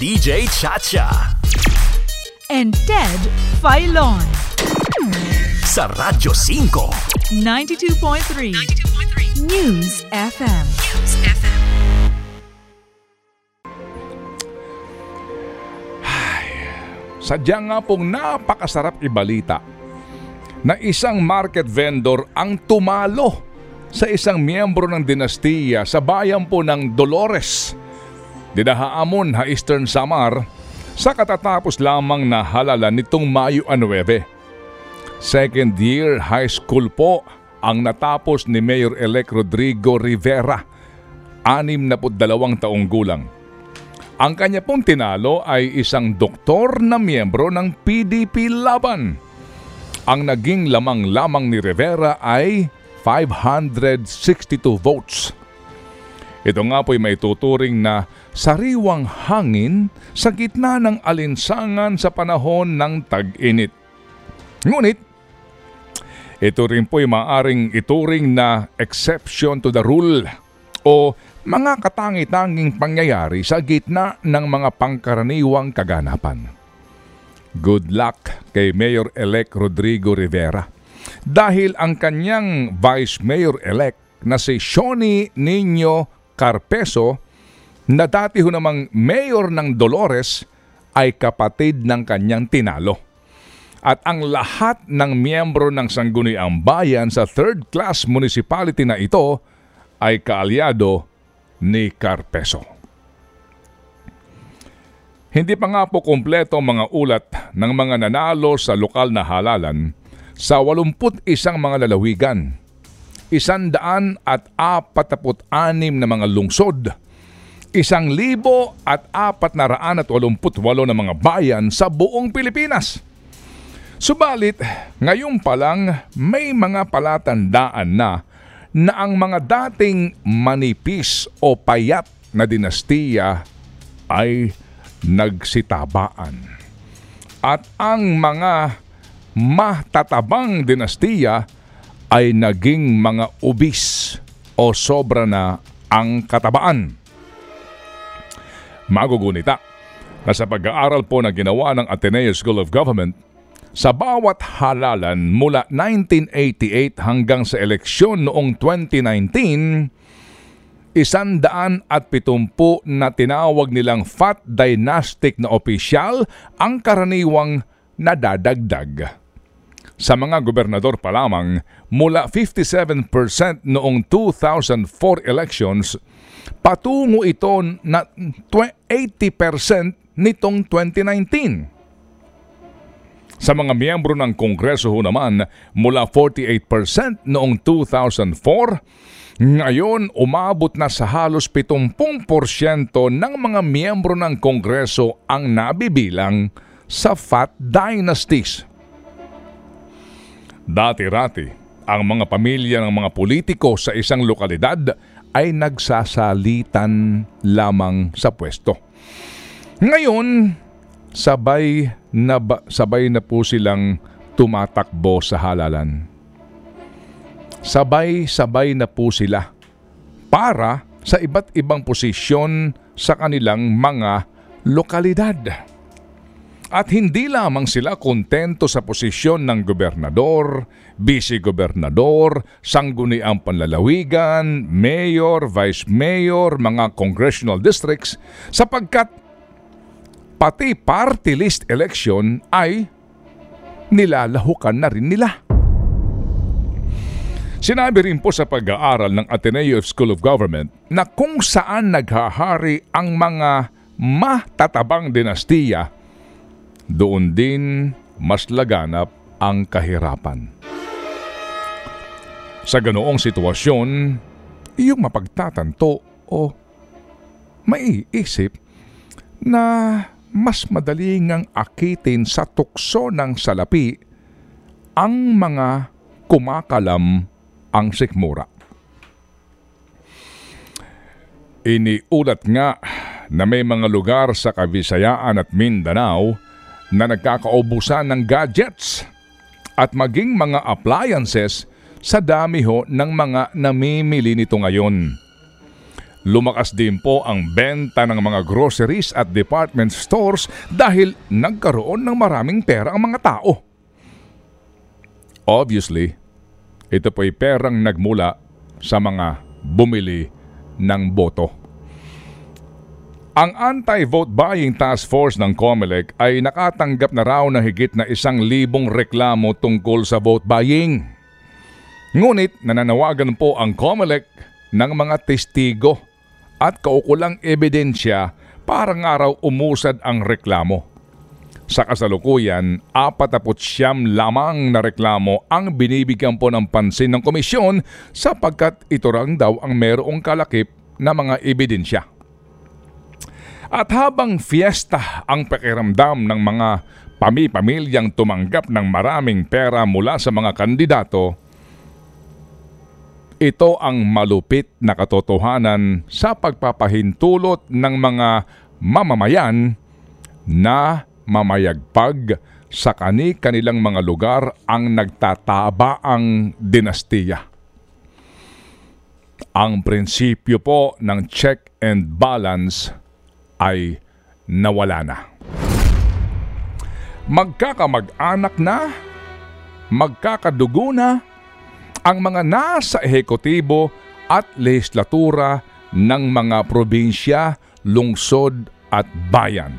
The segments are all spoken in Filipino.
DJ Chacha. and Ted Filon. Sa Radyo 5. 92.3 News FM. Sadya nga pong napakasarap ibalita na isang market vendor ang tumalo sa isang miyembro ng dinastiya sa bayan po ng Dolores, Dinahaamon ha Eastern Samar sa katatapos lamang na halalan nitong Mayo 9. Second year high school po ang natapos ni Mayor-elect Rodrigo Rivera, 62 taong gulang. Ang kanya pong tinalo ay isang doktor na miyembro ng PDP Laban. Ang naging lamang-lamang ni Rivera ay 562 votes. Ito nga po'y may tuturing na sariwang hangin sa gitna ng alinsangan sa panahon ng tag-init. Ngunit, ito rin po'y maaring ituring na exception to the rule o mga katangi-tanging pangyayari sa gitna ng mga pangkaraniwang kaganapan. Good luck kay Mayor-elect Rodrigo Rivera dahil ang kanyang Vice Mayor-elect na si Shoni Nino Carpeso na dati ho namang mayor ng Dolores ay kapatid ng kanyang tinalo. At ang lahat ng miyembro ng Sangguniang Bayan sa third class municipality na ito ay kaalyado ni Carpeso. Hindi pa nga po kumpleto mga ulat ng mga nanalo sa lokal na halalan sa 81 mga lalawigan, isandaan at apataput anim na mga lungsod, isang libo at apat na raan at walumput walo na mga bayan sa buong Pilipinas. Subalit, ngayon pa lang may mga palatandaan na na ang mga dating manipis o payat na dinastiya ay nagsitabaan. At ang mga matatabang dinastiya ay naging mga ubis o sobra na ang katabaan. Magugunita na sa pag-aaral po na ginawa ng Ateneo School of Government, sa bawat halalan mula 1988 hanggang sa eleksyon noong 2019, isandaan at pitumpu na tinawag nilang Fat Dynastic na opisyal ang karaniwang nadadagdag. Sa mga gobernador pa lamang, mula 57% noong 2004 elections, patungo ito na 80% nitong 2019. Sa mga miyembro ng Kongreso ho naman, mula 48% noong 2004, ngayon umabot na sa halos 70% ng mga miyembro ng Kongreso ang nabibilang sa Fat Dynasties. Dati-rati, ang mga pamilya ng mga politiko sa isang lokalidad ay nagsasalitan lamang sa pwesto. Ngayon, sabay na ba, sabay na po silang tumatakbo sa halalan. Sabay-sabay na po sila para sa iba't ibang posisyon sa kanilang mga lokalidad. At hindi lamang sila kontento sa posisyon ng gobernador, vice-gobernador, sangguniang panlalawigan, mayor, vice mayor, mga congressional districts sapagkat pati party list election ay nilalahukan na rin nila. Sinabi rin po sa pag-aaral ng Ateneo School of Government na kung saan naghahari ang mga matatabang dinastiya, doon din mas laganap ang kahirapan. Sa ganoong sitwasyon, iyong mapagtatanto o maiisip na mas madali ngang akitin sa tukso ng salapi ang mga kumakalam ang sikmura. Iniulat nga na may mga lugar sa Kavisayaan at Mindanao na nagkakaubusan ng gadgets at maging mga appliances sa dami ho ng mga namimili nito ngayon. Lumakas din po ang benta ng mga groceries at department stores dahil nagkaroon ng maraming pera ang mga tao. Obviously, ito po ay perang nagmula sa mga bumili ng boto. Ang Anti-Vote Buying Task Force ng COMELEC ay nakatanggap na raw na higit na isang libong reklamo tungkol sa vote buying. Ngunit nananawagan po ang COMELEC ng mga testigo at kaukulang ebidensya para nga raw umusad ang reklamo. Sa kasalukuyan, 49 lamang na reklamo ang binibigyan po ng pansin ng komisyon sapagkat ito lang daw ang merong kalakip na mga ebidensya. At habang fiesta ang pakiramdam ng mga pami-pamilyang tumanggap ng maraming pera mula sa mga kandidato, ito ang malupit na katotohanan sa pagpapahintulot ng mga mamamayan na mamayagpag sa kani-kanilang mga lugar ang nagtatabaang dinastiya. Ang prinsipyo po ng check and balance ay nawala na. Magkakamag-anak na, magkakadugo na, ang mga nasa ehekutibo at legislatura ng mga probinsya, lungsod at bayan.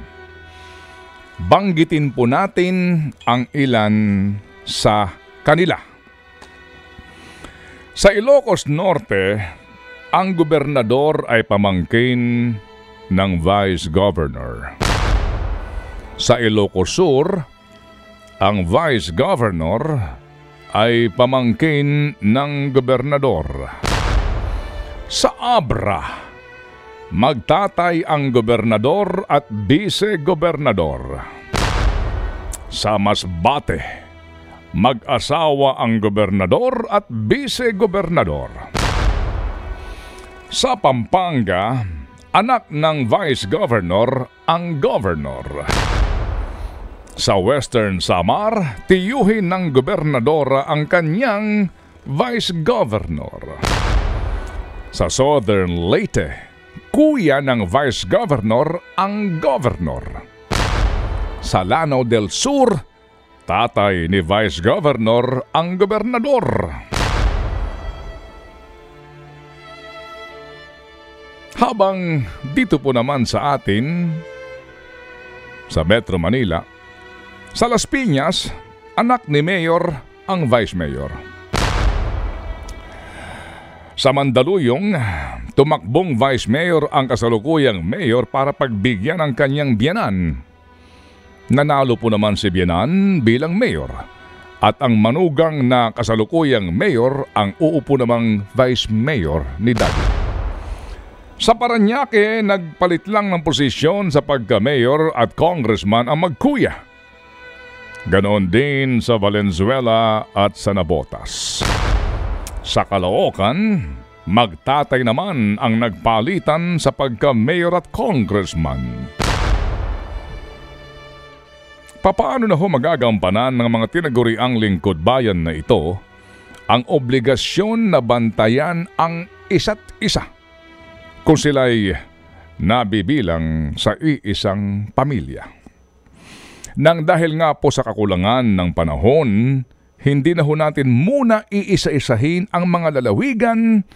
Banggitin po natin ang ilan sa kanila. Sa Ilocos Norte, ang gobernador ay pamangkin ng Vice Governor. Sa Ilocos Sur, ang Vice Governor ay pamangkin ng gobernador. Sa Abra, magtatay ang gobernador at vice-gobernador. Sa Masbate, mag-asawa ang gobernador at vice-gobernador. Sa Pampanga, anak ng vice-governor ang governor. Sa Western Samar, tiyuhin ng gobernadora ang kanyang vice-governor. Sa Southern Leyte, kuya ng vice-governor ang governor. Sa Lanao del Sur, tatay ni vice-governor ang gobernador. Habang dito po naman sa atin, sa Metro Manila, sa Las Piñas, anak ni Mayor ang Vice Mayor. Sa Mandaluyong, tumakbong Vice Mayor ang kasalukuyang Mayor para pagbigyan ng kanyang biyanan. Nanalo po naman si biyanan bilang Mayor at ang manugang na kasalukuyang Mayor ang uupo namang Vice Mayor ni Daddy. Sa Paranaque, nagpalit lang ng posisyon sa pagka-mayor at congressman ang magkuya. Ganon din sa Valenzuela at sa Nabotas. Sa Caloocan, magtatay naman ang nagpalitan sa pagka-mayor at congressman. Papaano na ho magagampanan ng mga tinaguriang lingkod bayan na ito ang obligasyon na bantayan ang isa't isa? Kung sila'y nabibilang sa iisang pamilya. Nang dahil nga po sa kakulangan ng panahon, hindi na ho natin muna iisa-isahin ang mga lalawigan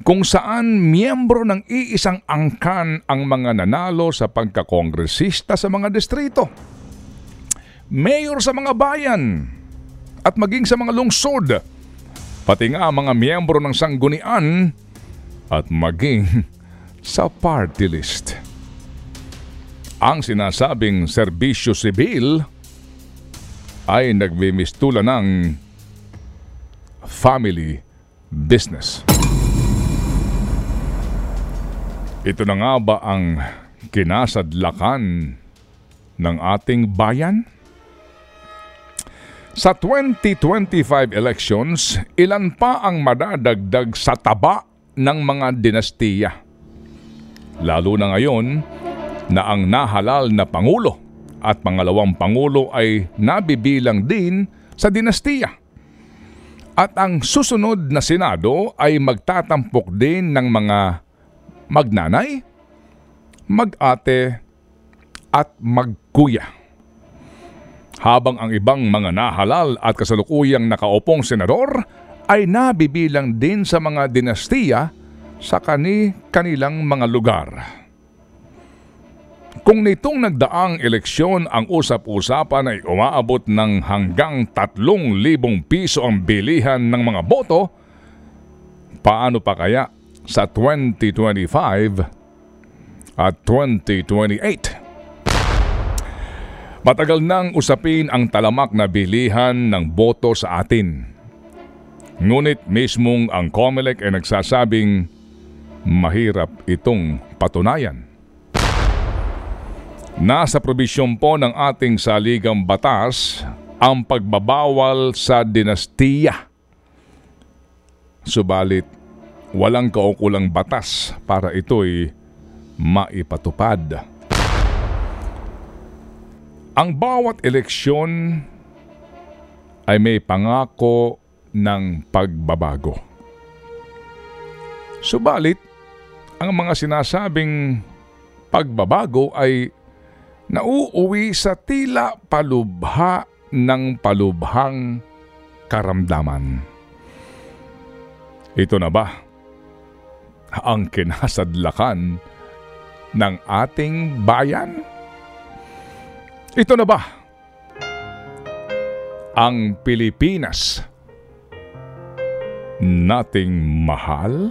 kung saan miyembro ng iisang angkan ang mga nanalo sa pagkakongresista sa mga distrito. Mayor sa mga bayan at maging sa mga lungsod, pati nga mga miyembro ng sanggunian at maging sa party list. Ang sinasabing serbisyo sibil ay nagbimistula ng family business. Ito na nga ba ang kinasadlakan ng ating bayan? Sa 2025 elections, ilan pa ang madadagdag sa taba ng mga dinastiya? Lalo na ngayon na ang nahalal na Pangulo at pangalawang Pangulo ay nabibilang din sa dinastiya. At ang susunod na Senado ay magtatampok din ng mga magnanay, mag-ate, at magkuya. Habang ang ibang mga nahalal at kasalukuyang nakaupong senador ay nabibilang din sa mga dinastiya sa kani-kanilang mga lugar. Kung nitong nagdaang eleksyon ang usap-usapan ay umaabot ng hanggang 3,000 piso ang bilihan ng mga boto, paano pa kaya sa 2025 at 2028? Matagal nang usapin ang talamak na bilihan ng boto sa atin. Ngunit mismong ang COMELEC ay nagsasabing mahirap itong patunayan. Nasa probisyon po ng ating saligang batas ang pagbabawal sa dinastiya. Subalit, walang kaukulang batas para ito'y maipatupad. Ang bawat eleksyon ay may pangako ng pagbabago. Subalit, ang mga sinasabing pagbabago ay nauuwi sa tila palubha ng palubhang karamdaman. Ito na ba ang kinasadlakan ng ating bayan? Ito na ba ang Pilipinas nating mahal?